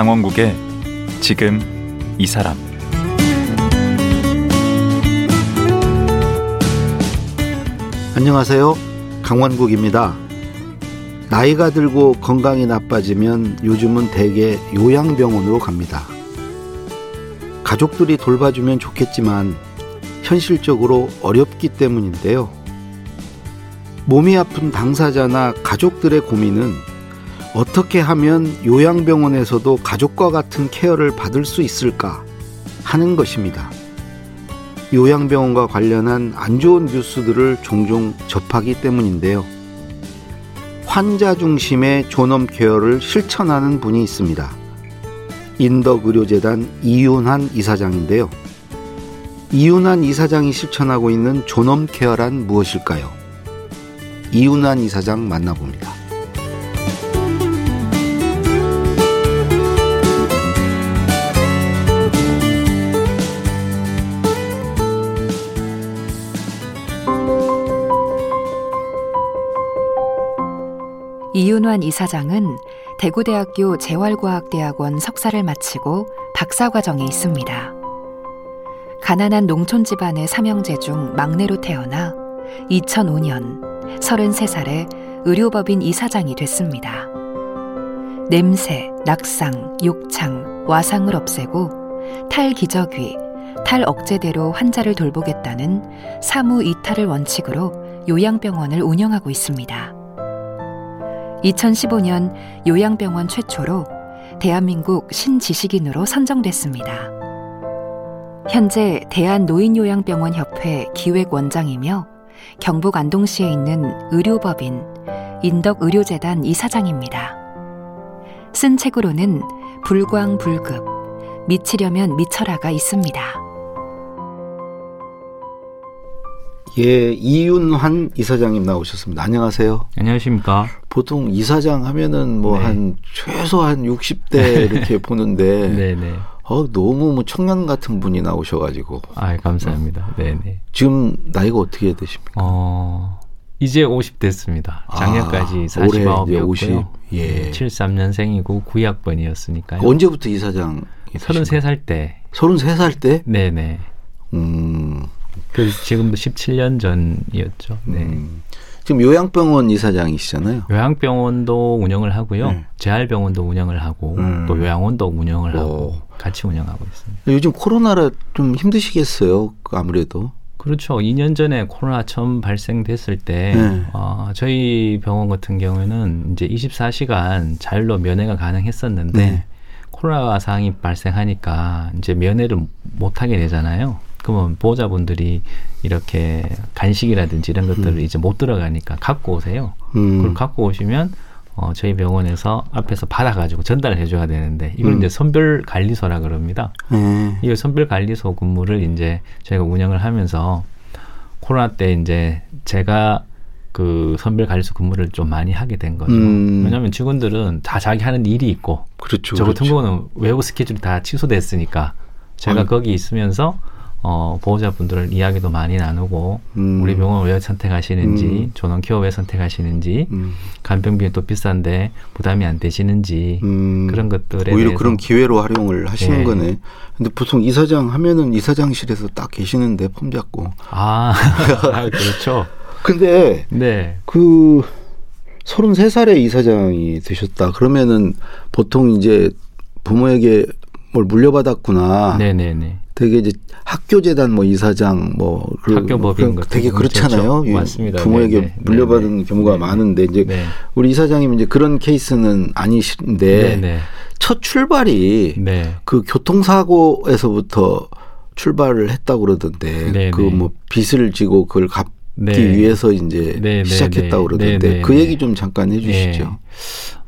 강원국의 지금 이 사람 안녕하세요. 강원국입니다. 나이가 들고 건강이 나빠지면 요즘은 대개 요양병원으로 갑니다. 가족들이 돌봐주면 좋겠지만 현실적으로 어렵기 때문인데요. 몸이 아픈 당사자나 가족들의 고민은 어떻게 하면 요양병원에서도 가족과 같은 케어를 받을 수 있을까 하는 것입니다. 요양병원과 관련한 안 좋은 뉴스들을 종종 접하기 때문인데요. 환자 중심의 존엄 케어를 실천하는 분이 있습니다. 인덕의료재단 이윤한 이사장인데요. 이윤한 이사장이 실천하고 있는 존엄 케어란 무엇일까요? 이윤한 이사장 만나봅니다. 이윤환 이사장은 대구대학교 재활과학대학원 석사를 마치고 박사과정에 있습니다. 가난한 농촌 집안의 삼형제 중 막내로 태어나 2005년 33살에 의료법인 이사장이 됐습니다. 냄새, 낙상, 욕창, 와상을 없애고 탈기저귀, 탈억제대로 환자를 돌보겠다는 사무 이탈을 원칙으로 요양병원을 운영하고 있습니다. 2015년 요양병원 최초로 대한민국 신지식인으로 선정됐습니다. 현재 대한노인요양병원 협회 기획원장이며 경북 안동시에 있는 의료법인 인덕의료재단 이사장입니다. 쓴 책으로는 불광불급, 미치려면 미쳐라가 있습니다. 예, 이윤환 이사장님 나오셨습니다. 안녕하세요. 안녕하십니까. 보통 이사장 하면은 뭐한 네. 최소 한 60대 이렇게 보는데 네네. 어, 너무 뭐 청년 같은 분이 나오셔가지고. 아, 감사합니다. 어. 네네. 지금 나이가 어떻게 되십니까? 어, 이제 50 됐습니다. 작년까지 아, 49이었고요. 50. 예. 73년생이고 9학번이었으니까요. 언제부터 이사장? 33살 때. 33살 때? 네네. 음. 그 지금도 17년 전이었죠. 네. 음. 지금 요양병원 이사장이시잖아요. 요양병원도 운영을 하고요. 네. 재활병원도 운영을 하고 음. 또 요양원도 운영을 오. 하고 같이 운영하고 있습니다. 요즘 코로나라 좀 힘드시겠어요. 아무래도. 그렇죠. 2년 전에 코로나 처음 발생됐을 때 네. 어, 저희 병원 같은 경우에는 이제 24시간 자율로 면회가 가능했었는데 네. 코로나 상황이 발생하니까 이제 면회를 못 하게 되잖아요. 그러면 보호자분들이 이렇게 간식이라든지 이런 것들을 음. 이제 못 들어가니까 갖고 오세요. 음. 그걸 갖고 오시면 어, 저희 병원에서 앞에서 받아가지고 전달해 줘야 되는데 이걸 음. 이제 선별 관리소라 그럽니다. 음. 이 선별 관리소 근무를 이제 저희가 운영을 하면서 코로나 때 이제 제가 그 선별 관리소 근무를 좀 많이 하게 된 거죠. 음. 왜냐하면 직원들은 다 자기 하는 일이 있고, 그렇죠, 저 같은 그렇죠. 경우는 외부 스케줄이 다 취소됐으니까 제가 아니. 거기 있으면서 어, 보호자분들 이야기도 많이 나누고 음. 우리 병원 왜 선택하시는지 음. 조농케어 왜 선택하시는지 음. 간병비는 또 비싼데 부담이 안 되시는지 음. 그런 것들에 오히려 그런 기회로 활용을 하시는 네. 거네. 근데 보통 이사장 하면은 이사장실에서 딱 계시는데 폼 잡고 아, 아 그렇죠. 근데 네. 그 33살에 이사장이 되셨다. 그러면은 보통 이제 부모에게 뭘 물려받았구나. 네네네. 되게 이제 학교재단 뭐 이사장 뭐 그, 학교법인 그, 되게 그렇잖아요. 그렇죠. 맞습니다. 부모에게 네네. 물려받은 네네. 경우가 네네. 많은데 이제 네. 우리 이사장님 이제 그런 케이스는 아니신데 첫 출발이 네. 그 교통사고에서부터 출발을 했다고 그러던데 그 뭐 빚을 지고 그걸 갚기 네. 위해서 이제 시작했다고 그러던데 그 얘기 좀 잠깐 해주시죠.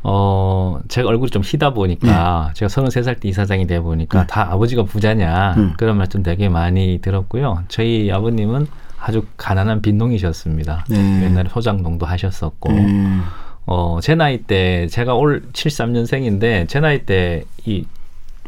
어, 제가 얼굴이 좀 희다 보니까, 네. 제가 33살 때 이사장이 돼 보니까, 네. 다 아버지가 부자냐, 음. 그런 말씀 되게 많이 들었고요. 저희 아버님은 아주 가난한 빈농이셨습니다. 네. 옛날에 소장농도 하셨었고, 음. 어, 제 나이 때, 제가 올 73년생인데, 제 나이 때, 이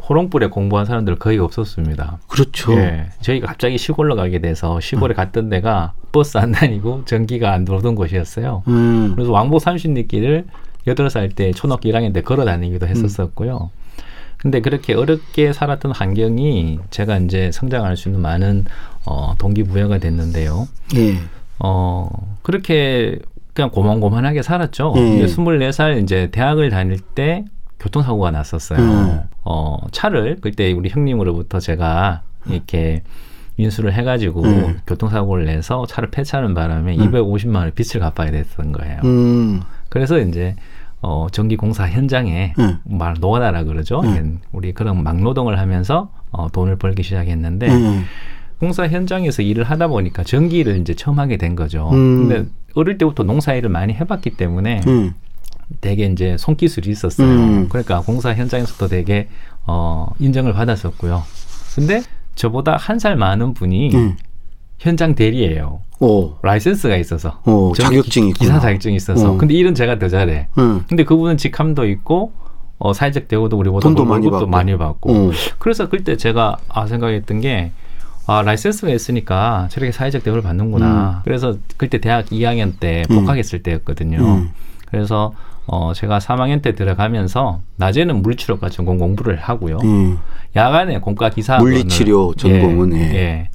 호롱불에 공부한 사람들 거의 없었습니다. 그렇죠. 예, 저희가 갑자기 시골로 가게 돼서 시골에 음. 갔던 데가 버스 안 다니고 전기가 안 들어오던 곳이었어요. 음. 그래서 왕복 30리길을 여덟 살 때 초등학교 1학년 때 걸어 다니기도 했었었고요. 음. 근데 그렇게 어렵게 살았던 환경이 제가 이제 성장할 수 있는 많은 어, 동기부여가 됐는데요. 예. 어, 그렇게 그냥 고만고만하게 살았죠. 예. 근데 24살 이제 대학을 다닐 때 교통사고가 났었어요. 음. 어, 차를 그때 우리 형님으로부터 제가 이렇게 인수를 해가지고 음. 교통사고를 내서 차를 폐차하는 바람에 음. 250만 원의 빚을 갚아야 됐던 거예요. 음. 그래서 이제 어, 전기공사 현장에 음. 말 노가다라 그러죠. 음. 우리 그런 막노동을 하면서 어, 돈을 벌기 시작했는데 음. 공사 현장에서 일을 하다 보니까 전기를 이제 처음 하게 된 거죠. 근데 어릴 때부터 농사 일을 많이 해봤기 때문에 되게 이제 손기술이 있었어요. 음. 그러니까 공사 현장에서도 되게 어, 인정을 받았었고요. 근데 저보다 한 살 많은 분이 음. 현장 대리예요. 오. 라이센스가 있어서. 오, 자격증이 기, 사 자격증이 있어서. 오. 근데 일은 제가 더 잘해. 음. 근데 그분은 직함도 있고 어, 사회적 대우도 우리보다 돈도 많이 받고. 많이 받고. 오. 그래서 그때 제가 아 생각했던 게 아, 라이센스가 있으니까 저렇게 사회적 대우를 받는구나. 음. 그래서 그때 대학 2학년 때 음. 복학했을 때였거든요. 음. 그래서 어, 제가 3학년 때 들어가면서 낮에는 물리치료과 전공 공부를 하고요. 음. 야간에 공과 기사 물리치료 전공은 예, 예. 예.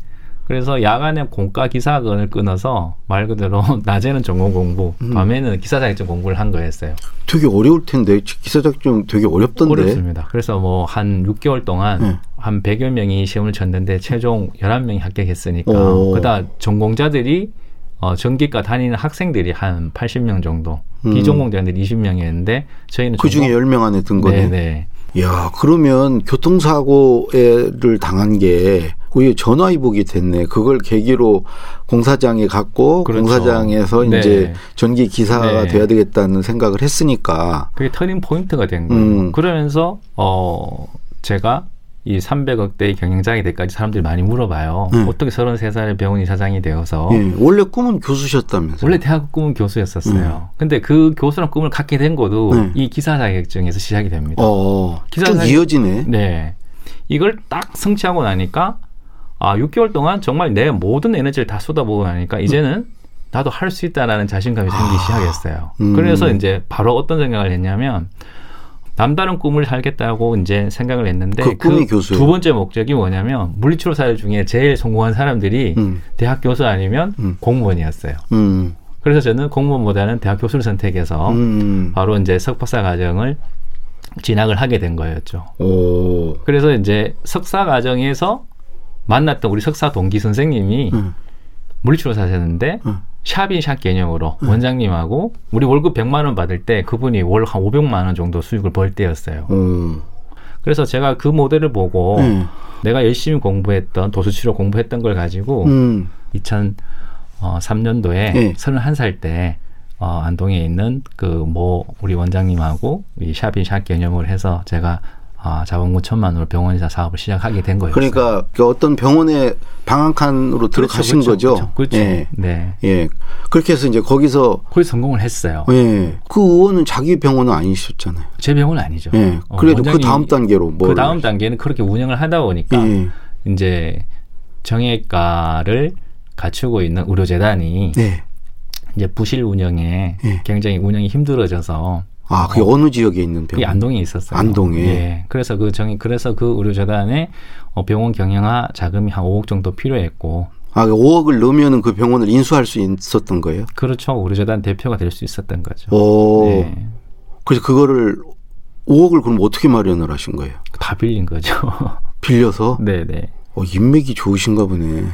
그래서 야간에 공과 기사학원을 끊어서 말 그대로 낮에는 전공 공부, 음. 밤에는 기사 자격증 공부를 한 거였어요. 되게 어려울 텐데 기사 자격증 되게 어렵던데. 어렵습니다. 그래서 뭐 한 6개월 동안 네. 한 100여 명이 시험을 쳤는데 최종 11명이 합격했으니까 그다 전공자들이 어, 전기과 다니는 학생들이 한 80명 정도, 음. 비전공자들이 20명이었는데 저희는 그 중에 전공... 10명 안에 든 거네. 네. 야, 그러면 교통사고를 당한 게 오히려 전화위복이 됐네. 그걸 계기로 공사장에 갔고 그렇죠. 공사장에서 네. 이제 전기 기사가 네. 돼야 되겠다는 생각을 했으니까 그게 터닝 포인트가 된 거예요. 음. 그러면서 어 제가 이 300억대의 경영장이 될까지 사람들이 많이 물어봐요. 음. 어떻게 33살에 병원 이사장이 되어서. 예. 원래 꿈은 교수셨다면서요? 원래 대학 꿈은 교수였었어요. 음. 근데 그 교수란 꿈을 갖게 된 것도 음. 이 기사 자격증에서 시작이 됩니다. 어, 기사 쭉 자격... 이어지네. 네. 이걸 딱 성취하고 나니까 아, 6개월 동안 정말 내 모든 에너지를 다 쏟아보고 나니까 이제는 나도 할 수 있다라는 자신감이 생기기 아. 시작했어요. 음. 그래서 이제 바로 어떤 생각을 했냐면 남다른 꿈을 살겠다고 이제 생각을 했는데 그, 그 두 번째 목적이 뭐냐면 물리치료 사회 중에 제일 성공한 사람들이 음. 대학 교수 아니면 음. 공무원이었어요. 음. 그래서 저는 공무원보다는 대학 교수를 선택해서 음. 바로 이제 석박사 과정을 진학을 하게 된 거였죠. 오. 그래서 이제 석사 과정에서 만났던 우리 석사 동기 선생님이 음. 물리치료사셨는데 음. 샵인 샵 개념으로 음. 원장님하고 우리 월급 100만 원 받을 때 그분이 월 한 500만 원 정도 수익을 벌 때였어요. 음. 그래서 제가 그 모델을 보고 음. 내가 열심히 공부했던 도수치료 공부했던 걸 가지고 음. 2003년도에 네. 31살 때 어, 안동에 있는 그 뭐 우리 원장님하고 이 샵인 샵 개념을 해서 제가 아, 자본금 천만으로 병원이사 사업을 시작하게 된 거예요. 그러니까 그 어떤 병원의 방한칸으로 그렇죠, 들어가신 그렇죠, 거죠. 그렇죠. 예. 네. 예. 그렇게 해서 이제 거기서 거기 성공을 했어요. 예. 그 의원은 자기 병원은 아니셨잖아요. 제 병원은 아니죠. 예. 어, 그래도 그 다음 단계로 뭐. 그 다음 단계는 그렇게 운영을 하다 보니까 예. 이제 정형외과를 갖추고 있는 의료재단이 예. 이제 부실 운영에 예. 굉장히 운영이 힘들어져서 아, 그게 어, 느 지역에 있는 병원? 안동에 있었어요. 안동에. 예. 그래서 그 정이 그래서 그 의료재단에 어, 병원 경영화 자금이 한 5억 정도 필요했고. 아, 5억을 그 넣으면 그 병원을 인수할 수 있었던 거예요? 그렇죠. 의료재단 대표가 될 수 있었던 거죠. 오. 네. 그래서 그거를 5억을 그럼 어떻게 마련을 하신 거예요? 다 빌린 거죠. 빌려서? 네네. 어, 인맥이 좋으신가 보네.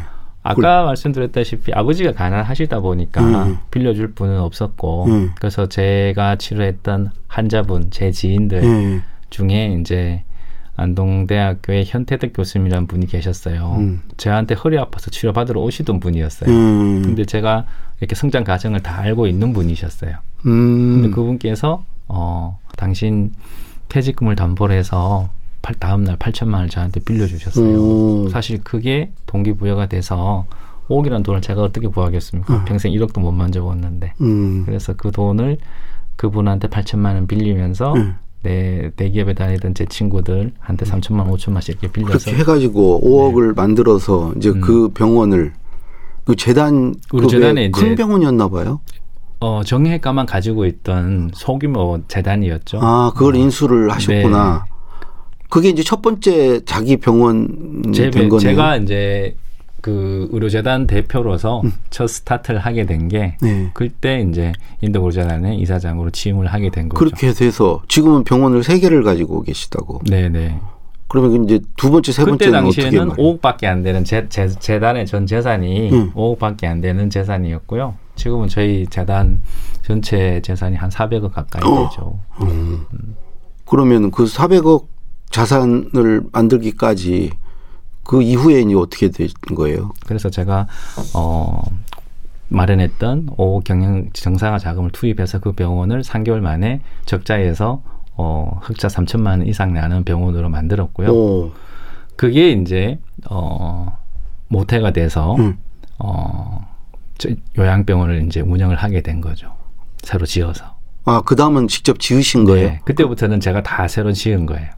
아까 그, 말씀드렸다시피 아버지가 가난하시다 보니까 음. 빌려줄 분은 없었고 음. 그래서 제가 치료했던 환자분 제 지인들 음. 중에 이제 안동대학교의 현태덕 교수님이라는 분이 계셨어요. 음. 저한테 허리 아파서 치료받으러 오시던 분이었어요. 음. 근데 제가 이렇게 성장 과정을 다 알고 있는 분이셨어요. 음. 근데 그분께서 어 당신 퇴직금을 담보로 해서 다음 날 8천만 원을 저한테 빌려주셨어요. 오. 사실 그게 동기부여가 돼서 5억이라는 돈을 제가 어떻게 구하겠습니까? 음. 평생 1억도 못 만져봤는데. 음. 그래서 그 돈을 그분한테 8천만 원 빌리면서 음. 내 대기업에 다니던 제 친구들한테 3천만 원, 5천만씩 이렇게 빌려서 그렇게 해가지고 5억을 네. 만들어서 이제 음. 그 병원을 그 재단 그 재단에 큰 병원이었나 봐요. 어, 정형외과만 가지고 있던 소규모 재단이었죠. 아, 그걸 어. 인수를 하셨구나. 네. 그게 이제 첫 번째 자기 병원 제, 된 거네요. 제가 이제 그 의료재단 대표로서 음. 첫 스타트를 하게 된게 네. 그때 이제 인도 의료재단의 이사장으로 취임을 하게 된 거죠. 그렇게 돼서 지금은 병원을 세 개를 가지고 계시다고. 네, 네. 그러면 이제 두 번째, 세 번째는 그때 당시에는 5억밖에 안 되는 재, 재, 재단의 전 재산이 음. 5억밖에 안 되는 재산이었고요. 지금은 저희 재단 전체 재산이 한 400억 가까이 어. 되죠. 음. 음. 그러면 그 400억 자산을 만들기까지 그 이후에 이제 어떻게 된 거예요? 그래서 제가 어 마련했던 오 경영 정상화 자금을 투입해서 그 병원을 3개월 만에 적자에서 어 흑자 3천만 원 이상 나는 병원으로 만들었고요. 오. 그게 이제 어 모태가 돼서 음. 어 요양병원을 이제 운영을 하게 된 거죠. 새로 지어서. 아, 그 다음은 직접 지으신 네, 거예요? 그때부터는 제가 다 새로 지은 거예요.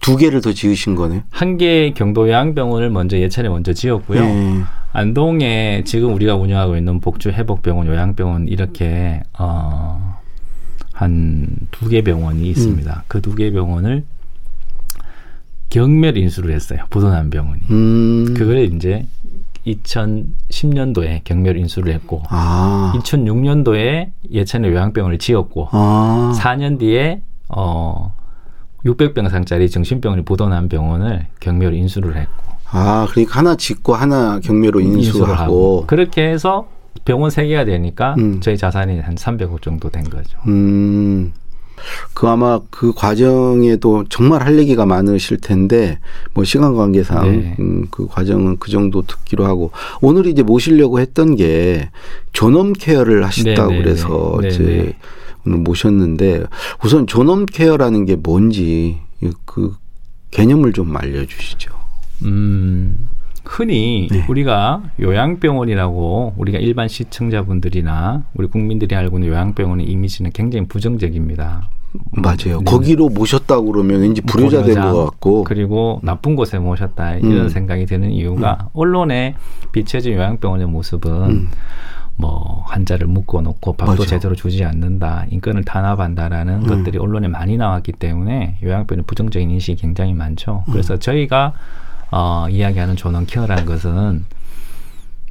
두 개를 더 지으신 거네. 한 개 경도 요양병원을 먼저 예천에 먼저 지었고요. 네. 안동에 지금 우리가 운영하고 있는 복주 회복병원, 요양병원 이렇게 어, 한 두 개 병원이 있습니다. 음. 그두 개 병원을 경멸 인수를 했어요. 부도난 병원이. 음. 그걸 이제 2010년도에 경멸 인수를 했고 아. 2006년도에 예천에 요양병원을 지었고 아. 4년 뒤에 어 600병상짜리 정신병원이 보도난 병원을 경매로 인수를 했고. 아, 그러니까 하나 짓고 하나 경매로 인수하고. 하고. 그렇게 해서 병원 세 개가 되니까 음. 저희 자산이 한 300억 정도 된 거죠. 음. 그 아마 그 과정에도 정말 할 얘기가 많으실 텐데 뭐 시간 관계상 네. 음, 그 과정은 그 정도 듣기로 하고 오늘 이제 모시려고 했던 게 존엄 케어를 하셨다고 네 네. 그래서 네네. 이제 오늘 모셨는데 우선 존엄 케어라는 게 뭔지 그 개념을 좀 알려주시죠. 음, 흔히 네. 우리가 요양병원이라고 우리가 일반 시청자분들이나 우리 국민들이 알고 있는 요양병원의 이미지는 굉장히 부정적입니다. 맞아요. 네. 거기로 모셨다고 그러면 왠지 불효자 된 것 같고 그리고 나쁜 곳에 모셨다 이런 음. 생각이 드는 이유가 음. 언론에 비춰진 요양병원의 모습은 음. 뭐 환자를 묶어놓고 밥도 맞아. 제대로 주지 않는다, 인권을 탄압한다라는 음. 것들이 언론에 많이 나왔기 때문에 요양병의 부정적인 인식이 굉장히 많죠. 음. 그래서 저희가 어, 이야기하는 존엄 케어라는 것은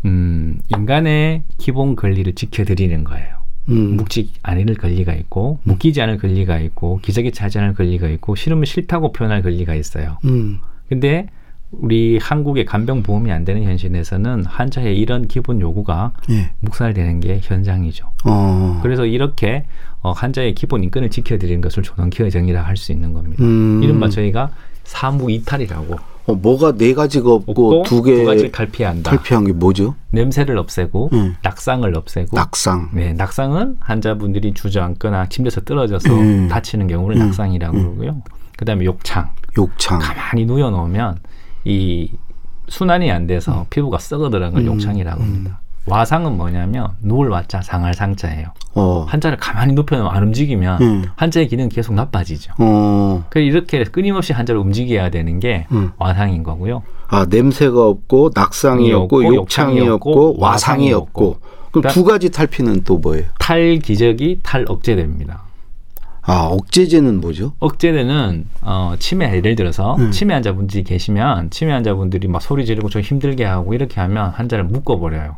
음, 인간의 기본 권리를 지켜드리는 거예요. 음. 묵지 않을 권리가 있고 묶이지 않을 권리가 있고 기저귀 차지 않을 권리가 있고 싫으면 싫다고 표현할 권리가 있어요. 음. 근데 우리 한국의 간병 보험이 안 되는 현실에서는 환자의 이런 기본 요구가 예. 묵살되는 게 현장이죠. 어. 그래서 이렇게 어, 환자의 기본 인권을 지켜드리는 것을 정의라 할 수 있는 겁니다. 음. 이른바 저희가 사무 이탈이라고. 어, 뭐가 네 가지가 없고, 두, 개, 두 가지를 탈피한다. 탈피한 게 뭐죠? 냄새를 없애고 음. 낙상을 없애고. 낙상. 네, 낙상은 환자분들이 주저앉거나 침대에서 떨어져서 음. 다치는 경우를 음. 낙상이라고 음. 그러고요. 그다음에 욕창. 욕창. 가만히 누워 놓으면 이 순환이 안 돼서 음. 피부가 썩어 들어간 걸 음. 욕창이라고 합니다. 음. 와상은 뭐냐면 누울 와자 상할 상자예요. 어. 환자를 가만히 눕혀놓으면 안 움직이면 음. 환자의 기능이 계속 나빠지죠. 어. 그래서 이렇게 끊임없이 환자를 움직여야 되는 게 음. 와상인 거고요. 아 냄새가 없고 낙상이 없고 욕창이 없고 와상이 없고 그럼 그러니까 두 가지 탈피는 또 뭐예요? 탈기저귀, 탈억제됩니다. 아, 억제제는 뭐죠? 억제제는 어, 치매 예를 들어서 음. 치매 환자분들이 계시면 치매 환자분들이 막 소리 지르고 좀 힘들게 하고 이렇게 하면 환자를 묶어 버려요.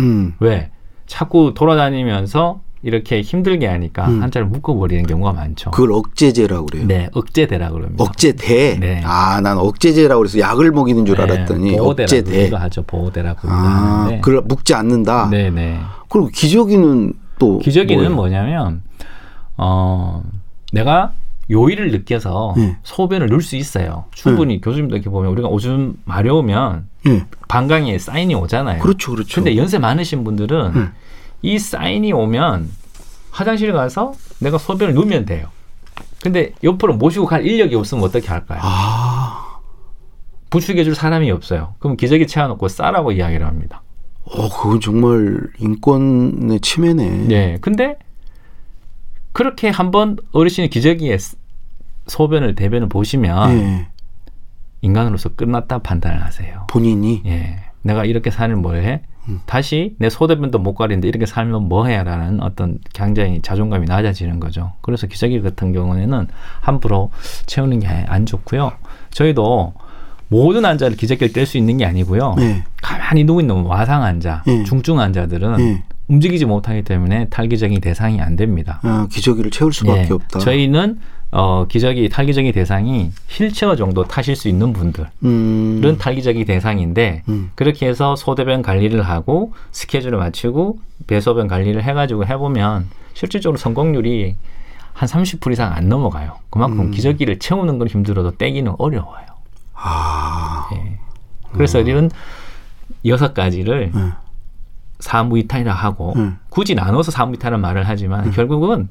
음. 왜? 자꾸 돌아다니면서 이렇게 힘들게 하니까 음. 환자를 묶어버리는 경우가 많죠. 그걸 억제제라고 그래요. 네, 억제대라고 그럽니다. 억제대. 네. 아, 난 억제제라고 그래서 약을 먹이는 줄 네, 알았더니 억제대. 하죠. 보호대라고 아. 그걸 묶지 않는다. 네, 네. 그리고 기저귀는 또 기저귀는 뭐예요? 뭐냐면 어, 내가 요일을 느껴서 네. 소변을 넣을 수 있어요. 충분히 네. 교수님들 이렇게 보면 우리가 오줌 마려우면 네. 방광에 사인이 오잖아요. 그렇죠, 그렇죠. 근데 연세 많으신 분들은 이 사인이 오면 화장실 가서 내가 소변을 누면 돼요. 근데 옆으로 모시고 갈 인력이 없으면 어떻게 할까요? 아... 부축해줄 사람이 없어요. 그럼 기저귀 채워놓고 싸라고 이야기를 합니다. 어, 그건 정말 인권의 침해네. 네. 근데 그렇게 한번 어르신의 기저귀에 소변을 대변을 보시면 예. 인간으로서 끝났다 판단을 하세요. 본인이 예. 내가 이렇게 살면 뭐해? 음. 다시 내 소대변도 못 가리는데 이렇게 살면 뭐해라는 어떤 굉장히 자존감이 낮아지는 거죠. 그래서 기저귀 같은 경우에는 함부로 채우는 게 안 좋고요. 저희도 모든 환자를 기저귀를 뗄 수 있는 게 아니고요. 네. 가만히 누워 있는 와상 환자, 네. 중증 환자들은 네. 움직이지 못하기 때문에 탈기저귀 대상이 안 됩니다. 아, 기저귀를 채울 수밖에 네. 없다. 저희는 어, 기저귀 탈기저귀 대상이 휠체어 정도 타실 수 있는 분들은 음. 탈기저귀 대상인데 음. 그렇게 해서 소대변 관리를 하고 스케줄을 맞추고 배소변 관리를 해가지고 해보면 실질적으로 성공률이 한 30% 이상 안 넘어가요. 그만큼 음. 기저귀를 채우는 건 힘들어도 떼기는 어려워요. 아. 네. 그래서 음. 이런 여섯 가지를 음. 사무이탈이라 하고 음. 굳이 나눠서 사무이탈이라는 말을 하지만 음. 결국은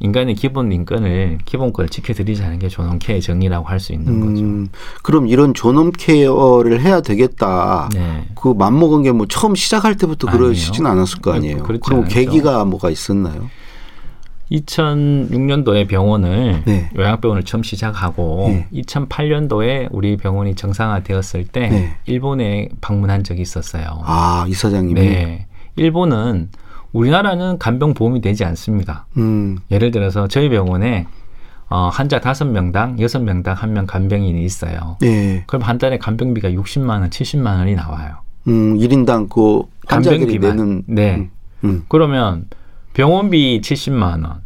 인간의 기본 인권을 기본권을 지켜드리자는 게 존엄 케어 정의라고 할 수 있는 음, 거죠. 그럼 이런 존엄 케어를 해야 되겠다. 네. 그 맘먹은 게 뭐 처음 시작할 때부터 그러시진 않았을 거 아니에요. 그럼. 계기가 뭐가 있었나요? 2006년도에 병원을 네. 요양병원을 처음 시작하고 네. 2008년도에 우리 병원이 정상화되었을 때 네. 일본에 방문한 적이 있었어요. 아 이사장님이. 네. 일본은 우리나라는 간병 보험이 되지 않습니다. 음. 예를 들어서 저희 병원에 어, 환자 다섯 명당 여섯 명당 한 명 간병인이 있어요. 네. 그럼 한 달에 간병비가 60만 원, 70만 원이 나와요. 음, 1인당 그 환자들이 내는 네. 음. 음. 그러면 병원비 70만 원,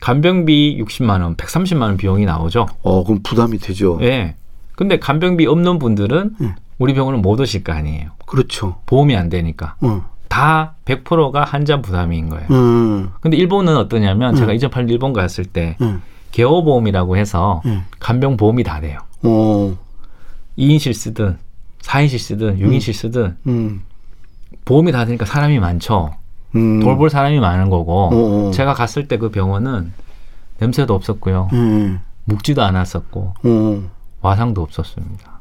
간병비 60만 원, 130만 원 비용이 나오죠. 어, 그럼 부담이 되죠. 예. 네. 근데 간병비 없는 분들은 네. 우리 병원은 못 오실 거 아니에요. 그렇죠. 보험이 안 되니까. 어. 다 100%가 한자 부담인 거예요. 음. 근데 일본은 어떠냐면 음. 제가 2008년 일본 갔을 때 음. 개호보험이라고 해서 음. 간병 보험이 다 돼요. 오. 2인실 쓰든 4인실 쓰든 6인실 쓰든 음. 보험이 다 되니까 사람이 많죠. 음. 돌볼 사람이 많은 거고 오. 제가 갔을 때 그 병원은 냄새도 없었고요. 묵지도 않았었고 와상도 없었습니다.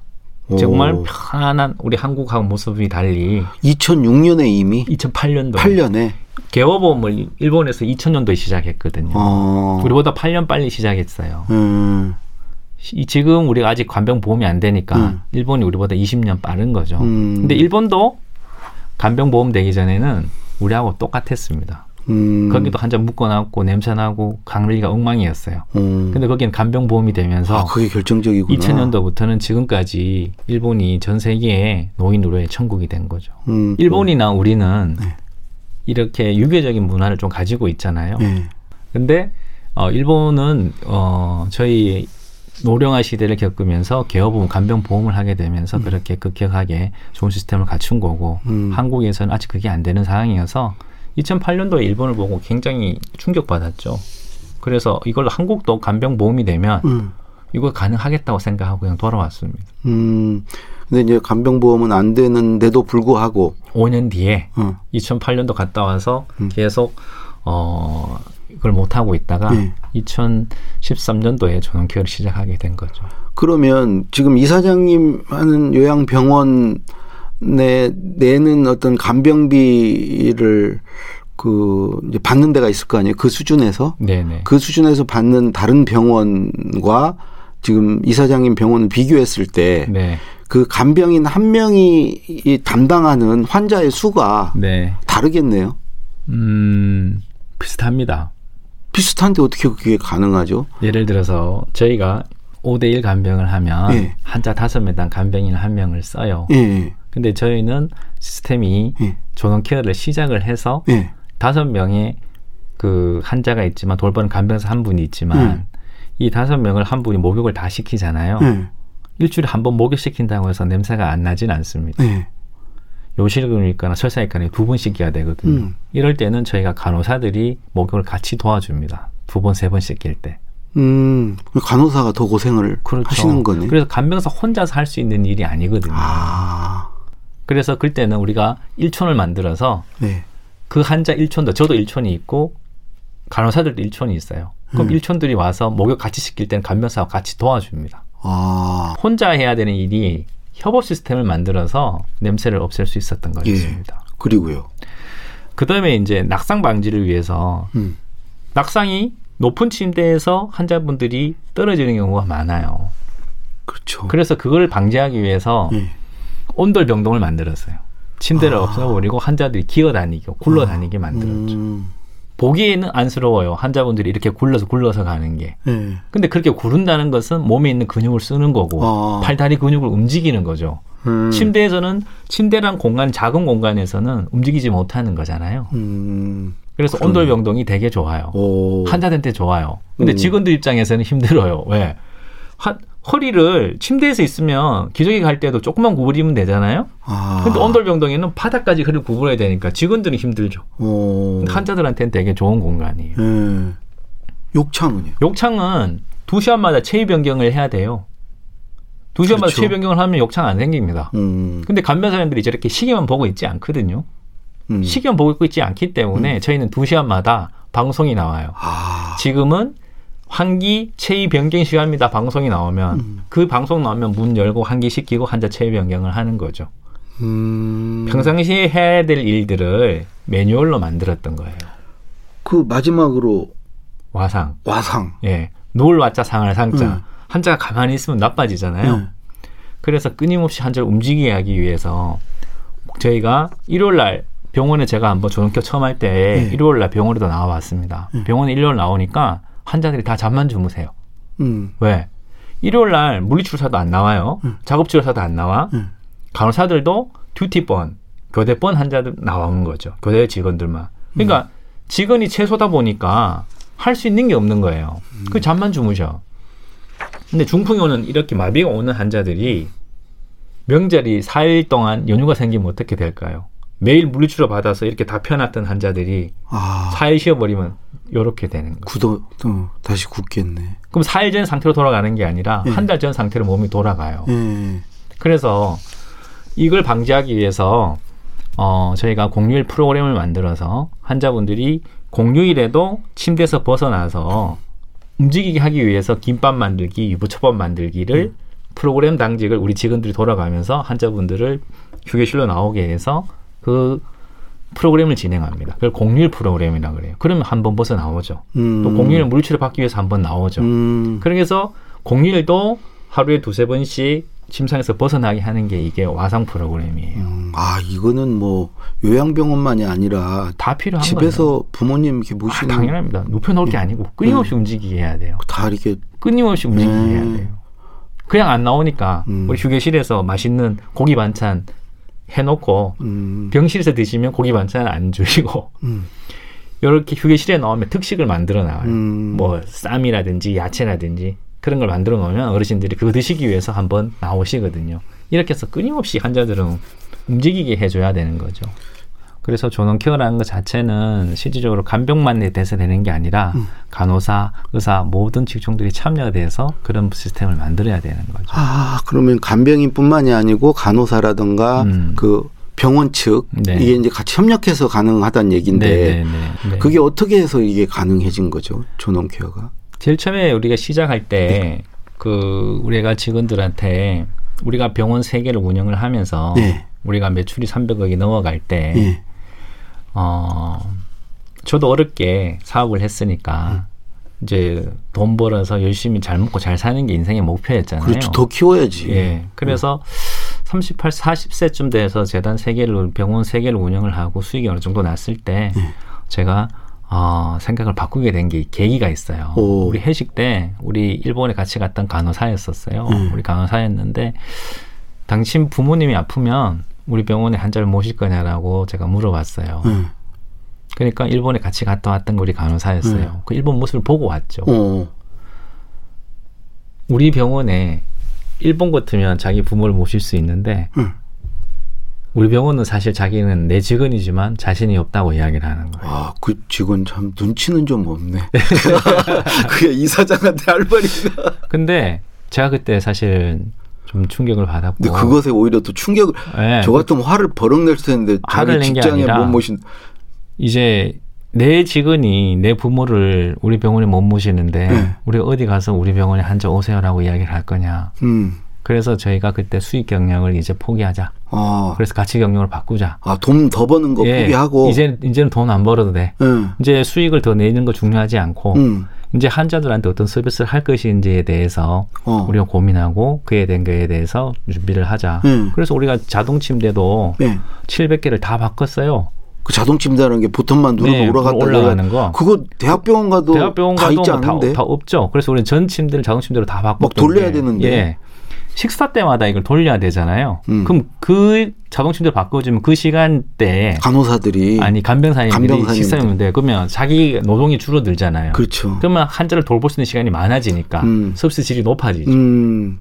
정말 편안한 우리 한국하고 모습이 달리 2006년에 이미 2008년도 8년에 개업보험을 일본에서 2000년도에 시작했거든요. 어. 우리보다 8년 빨리 시작했어요. 음. 지금 우리가 아직 간병 보험이 안 되니까 음. 일본이 우리보다 20년 빠른 거죠. 음. 근데 일본도 간병 보험 되기 전에는 우리하고 똑같았습니다. 음. 거기도 한 잔 묶어놨고 냄새나고 강릉이가 엉망이었어요. 음. 근데 거기는 간병보험이 되면서 아, 그게 결정적이구나. 2000년도부터는 지금까지 일본이 전 세계에 노인 노래의 천국이 된 거죠. 음. 일본이나 우리는 네. 이렇게 유교적인 문화를 좀 가지고 있잖아요. 네. 근데 어, 일본은 어, 저희 노령화 시대를 겪으면서 개업보험, 간병보험을 하게 되면서 음. 그렇게 급격하게 좋은 시스템을 갖춘 거고 음. 한국에서는 아직 그게 안 되는 상황이어서 2008년도에 일본을 보고 굉장히 충격받았죠. 그래서 이걸 한국도 간병 보험이 되면 음. 이거 가능하겠다고 생각하고 그냥 돌아왔습니다. 음. 근데 이제 간병 보험은 안 되는데도 불구하고 5년 뒤에 어. 2008년도 갔다 와서 음. 계속 어 이걸 못 하고 있다가 네. 2013년도에 전원 케어를 시작하게 된 거죠. 그러면 지금 이사장님 하는 요양병원 내 내는 어떤 간병비를 그 이제 받는 데가 있을 거 아니에요. 그 수준에서 네네. 그 수준에서 받는 다른 병원과 지금 이사장님 병원을 비교했을 때그 네. 그 간병인 한 명이 담당하는 환자의 수가 네. 다르겠네요. 음 비슷합니다. 비슷한데 어떻게 그게 가능하죠? 예를 들어서 저희가 5대1 간병을 하면 네. 환자 5명당 간병인 한 명을 써요. 네. 근데 저희는 시스템이 예. 조넌 케어를 시작을 해서 예. 다섯 명의 그 환자가 있지만 돌보는 간병사 한 분이 있지만 음. 이 다섯 명을 한 분이 목욕을 다 시키잖아요. 음. 일주일에 한 번 목욕시킨다고 해서 냄새가 안 나진 않습니다. 음. 요실금을 있거나 설사일간에 두 번 씻겨야 되거든요. 음. 이럴 때는 저희가 간호사들이 목욕을 같이 도와줍니다. 두 번, 세 번 씻길 때. 음, 간호사가 더 고생을 그렇죠. 하시는 거네. 그래서 간병사 혼자서 할 수 있는 일이 아니거든요. 아. 그래서 그때는 우리가 일촌을 만들어서 네. 그 환자 일촌도 저도 일촌이 있고 간호사들도 일촌이 있어요. 그럼 음. 일촌들이 와서 목욕 같이 시킬 때는 간병사와 같이 도와줍니다. 아. 혼자 해야 되는 일이 협업 시스템을 만들어서 냄새를 없앨 수 있었던 것입니다. 예. 그리고요. 그다음에 이제 낙상 방지를 위해서 음. 낙상이 높은 침대에서 환자분들이 떨어지는 경우가 많아요. 그렇죠. 그래서 그걸 방지하기 위해서 예. 온돌 병동을 만들었어요. 침대를 아. 없애버리고 환자들이 기어 다니고 굴러 다니게 만들었죠. 음. 보기에는 안쓰러워요. 환자분들이 이렇게 굴러서 굴러서 가는 게. 네. 근데 그렇게 구른다는 것은 몸에 있는 근육을 쓰는 거고 아. 팔 다리 근육을 움직이는 거죠. 음. 침대에서는 침대란 공간 작은 공간에서는 움직이지 못하는 거잖아요. 음. 그래서 그러네. 온돌 병동이 되게 좋아요. 오. 환자들한테 좋아요. 근데 음. 직원들 입장에서는 힘들어요. 왜? 한, 허리를 침대에서 있으면 기저귀 갈 때도 조금만 구부리면 되잖아요. 아. 근데 온돌병동에는 바닥까지 허리를 구부려야 되니까 직원들은 힘들죠. 오. 환자들한테는 되게 좋은 공간이에요. 네. 욕창은요? 욕창은 두 시간마다 체위 변경을 해야 돼요. 두 시간마다 그렇죠. 체위 변경을 하면 욕창 안 생깁니다. 음. 근데 간병사님들이 저렇게 시계만 보고 있지 않거든요. 음. 시계만 보고 있지 않기 때문에 음. 저희는 두 시간마다 방송이 나와요. 아. 지금은 환기 체위 변경 시간입니다. 방송이 나오면 음. 그 방송 나오면 문 열고 환기 시키고 환자 체위 변경을 하는 거죠. 음. 평상시에 해야 될 일들을 매뉴얼로 만들었던 거예요. 그 마지막으로 와상. 와상. 예. 노을 와자 상할 상자. 음. 환자가 가만히 있으면 나빠지잖아요. 음. 그래서 끊임없이 환자를 움직이게 하기 위해서 저희가 일요일 날 병원에 제가 한번 조정켜 처음 할때 네. 일요일 날 병원에도 나와 봤습니다. 네. 병원에 일요일 나오니까 환자들이 다 잠만 주무세요. 음. 왜? 일요일 날 물리치료사도 안 나와요. 음. 작업치료사도 안 나와. 음. 간호사들도 듀티번, 교대번 환자들 나오는 거죠. 교대 직원들만. 그러니까 음. 직원이 최소다 보니까 할 수 있는 게 없는 거예요. 음. 그 잠만 주무셔. 근데 중풍이 오는 이렇게 마비가 오는 환자들이 명절이 4일 동안 연휴가 생기면 어떻게 될까요? 매일 물리치료 받아서 이렇게 다 펴놨던 환자들이 아. 4일 쉬어버리면 이렇게 되는 거예요. 굳어, 어, 다시 굳겠네. 그럼 4일 전 상태로 돌아가는 게 아니라 예. 한달 전 상태로 몸이 돌아가요. 예. 그래서 이걸 방지하기 위해서 어, 저희가 공휴일 프로그램을 만들어서 환자분들이 공휴일에도 침대에서 벗어나서 움직이게 하기 위해서 김밥 만들기, 유부초밥 만들기를 음. 프로그램 당직을 우리 직원들이 돌아가면서 환자분들을 휴게실로 나오게 해서 그 프로그램을 진행합니다. 그걸 공률 프로그램이라 그래요. 그러면 한 번 벗어 나오죠. 음. 또 공률 물치료 받기 위해서 한 번 나오죠. 음. 그래서 공률도 하루에 두세 번씩 침상에서 벗어나게 하는 게 이게 와상 프로그램이에요. 음. 아 이거는 뭐 요양병원만이 아니라 다 필요한 집에서 거예요. 부모님 이렇게 모시는 아, 당연합니다. 눕혀놓을 게 예. 아니고 끊임없이 네. 움직이게 해야 돼요. 다 이렇게 끊임없이 움직이게 네. 해야 돼요. 그냥 안 나오니까 음. 우리 휴게실에서 맛있는 고기 반찬 해놓고 음. 병실에서 드시면 고기 반찬 안 주시고 음. 이렇게 휴게실에 나오면 특식을 만들어 나와요. 음. 뭐 쌈이라든지 야채라든지 그런 걸 만들어 놓으면 어르신들이 그거 드시기 위해서 한번 나오시거든요. 이렇게 해서 끊임없이 환자들은 움직이게 해줘야 되는 거죠. 그래서 조농 케어라는 것 자체는 실질적으로 간병만에 대해서 되는 게 아니라 음. 간호사, 의사 모든 직종들이 참여가 돼서 그런 시스템을 만들어야 되는 거죠. 아 그러면 간병인뿐만이 아니고 간호사라든가 음. 그 병원 측 네. 이게 이제 같이 협력해서 가능하다는 얘기인데 네, 네, 네, 네. 그게 어떻게 해서 이게 가능해진 거죠 조농 케어가? 제일 처음에 우리가 시작할 때그 네. 우리가 직원들한테 우리가 병원 세 개를 운영을 하면서 우리가 매출이 300억이 넘어갈 때 어, 저도 어렵게 사업을 했으니까 음. 이제 돈 벌어서 열심히 잘 먹고 잘 사는 게 인생의 목표였잖아요. 그렇죠. 더 키워야지. 예. 그래서 음. 38, 40세쯤 돼서 재단 세 개를 병원 세 개를 운영을 하고 수익이 어느 정도 났을 때 음. 제가 어, 생각을 바꾸게 된 게 계기가 있어요. 오. 우리 회식 때 우리 일본에 같이 갔던 간호사였었어요. 음. 우리 간호사였는데 당신 부모님이 아프면 우리 병원에 환자를 모실 거냐라고 제가 물어봤어요. 음. 그러니까 일본에 같이 갔다 왔던 우리 간호사였어요. 음. 그 일본 모습을 보고 왔죠. 어. 우리 병원에 일본 같으면 자기 부모를 모실 수 있는데 음. 우리 병원은 사실 자기는 내 직원이지만 자신이 없다고 이야기를 하는 거예요. 아, 그 직원 참 눈치는 좀 없네. 그게 이사장한테 할 말인가? 근데 제가 그때 사실 좀 충격을 받았고. 근데 그것에 오히려 또 충격을 네. 저 같으면 화를 버럭 낼 텐데 자기 직장에 못 모신 이제 내 직원이 내 부모를 우리 병원에 못 모시는데 네. 우리 어디 가서 우리 병원에 환자 오세요라고 이야기를 할 거냐. 음. 그래서 저희가 그때 수익 경영을 이제 포기하자. 아. 그래서 가치 경영을 바꾸자. 아, 돈 더 버는 거 예, 포기하고. 이제 이제는 돈 안 벌어도 돼. 음. 이제 수익을 더 내는 거 중요하지 않고 음. 이제 환자들한테 어떤 서비스를 할 것인지에 대해서 어. 우리가 고민하고 그에 대한 거에 대해서 준비를 하자. 음. 그래서 우리가 자동 침대도 네. 700개를 다 바꿨어요. 그 자동 침대라는 게 보통만 누르면 네, 올라갔다 올라가는 거. 그거 대학병원 가도 대학병원 다 있지 않은데? 다, 다, 없죠. 그래서 우리는 전 침대를 자동 침대로 다 바꿨던 막 돌려야 되는데. 예. 식사 때마다 이걸 돌려야 되잖아요. 음. 그럼 그 자동 침대를 바꿔주면 그 시간대에 간호사들이 아니 간병사님들이 식사하면 돼. 그러면 자기 노동이 줄어들잖아요. 그렇죠. 그러면 환자를 돌볼 수 있는 시간이 많아지니까 음. 서비스 질이 높아지죠. 음.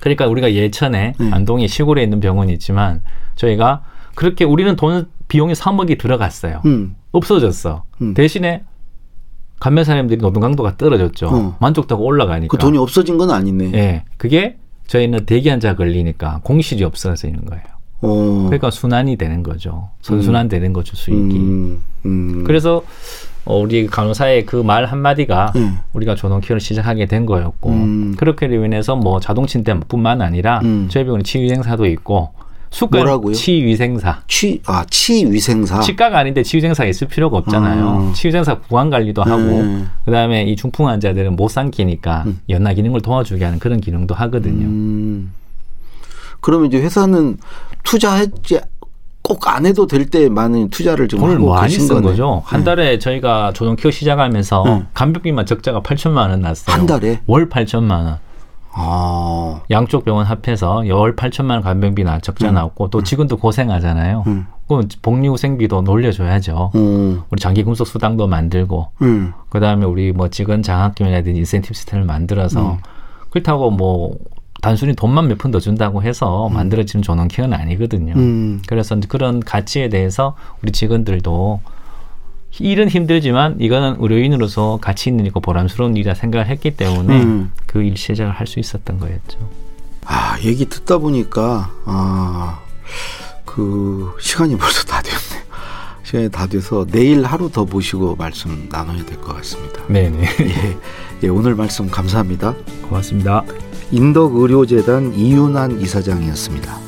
그러니까 우리가 예천에 네. 안동에 시골에 있는 병원이 있지만 저희가 그렇게 우리는 돈 비용이 3억이 들어갔어요. 음. 없어졌어. 음. 대신에 간병사님들이 노동 강도가 떨어졌죠. 어. 만족도가 올라가니까. 그 돈이 없어진 건 아니네. 예. 네. 그게 저희는 대기 환자 걸리니까 공실이 없어지는 거예요. 어. 그러니까 순환이 되는 거죠. 선순환 음. 되는 거죠 수익이. 음. 음. 그래서 어, 우리 간호사의 그 말 한마디가 음. 우리가 조동키를 시작하게 된 거였고 음. 그렇게 인해서 뭐 자동 침대뿐만 아니라 음. 저희 병원에 치유생사도 있고 숙가 뭐라고요? 치위생사. 치, 아, 치위생사. 치과가 아닌데 치위생사가 있을 필요가 없잖아요. 아. 치위생사 구강 관리도 하고, 네. 그 다음에 이 중풍 환자들은 못 삼키니까 음. 연나 기능을 도와주게 하는 그런 기능도 하거든요. 음. 그러면 이제 회사는 투자했지 꼭안 해도 될 때 많은 투자를 좀 돈을 많이 쓴. 거죠. 한 네. 달에 네. 저희가 조정키어 시작하면서 네. 간병비만 적자가 8천만 원 났어요. 한 달에 월 8천만 원. 아. 양쪽 병원 합해서 열 8천만 원 간병비나 적자 음. 나왔고 또 음. 직원도 고생하잖아요. 음. 그럼 복리후생비도 놀려줘야죠. 음. 우리 장기 군속 수당도 만들고 음. 그다음에 우리 뭐 직원 장학금이라든지 인센티브 시스템을 만들어서 음. 그렇다고 뭐 단순히 돈만 몇 푼 더 준다고 해서 만들어지는 전원케어는 아니거든요. 그래서 그런 가치에 대해서 우리 직원들도 일은 힘들지만 이거는 의료인으로서 가치 있는 일고 보람스러운 일이라 생각을 했기 때문에 음. 그일 시작을 할 수 있었던 거였죠. 아 얘기 듣다 보니까 아그 시간이 벌써 다 됐네요. 시간이 다 돼서 내일 하루 더 모시고 말씀 나눠야 될 것 같습니다. 네네. 예, 예, 오늘 말씀 감사합니다. 고맙습니다. 인덕의료재단 이윤환 이사장이었습니다.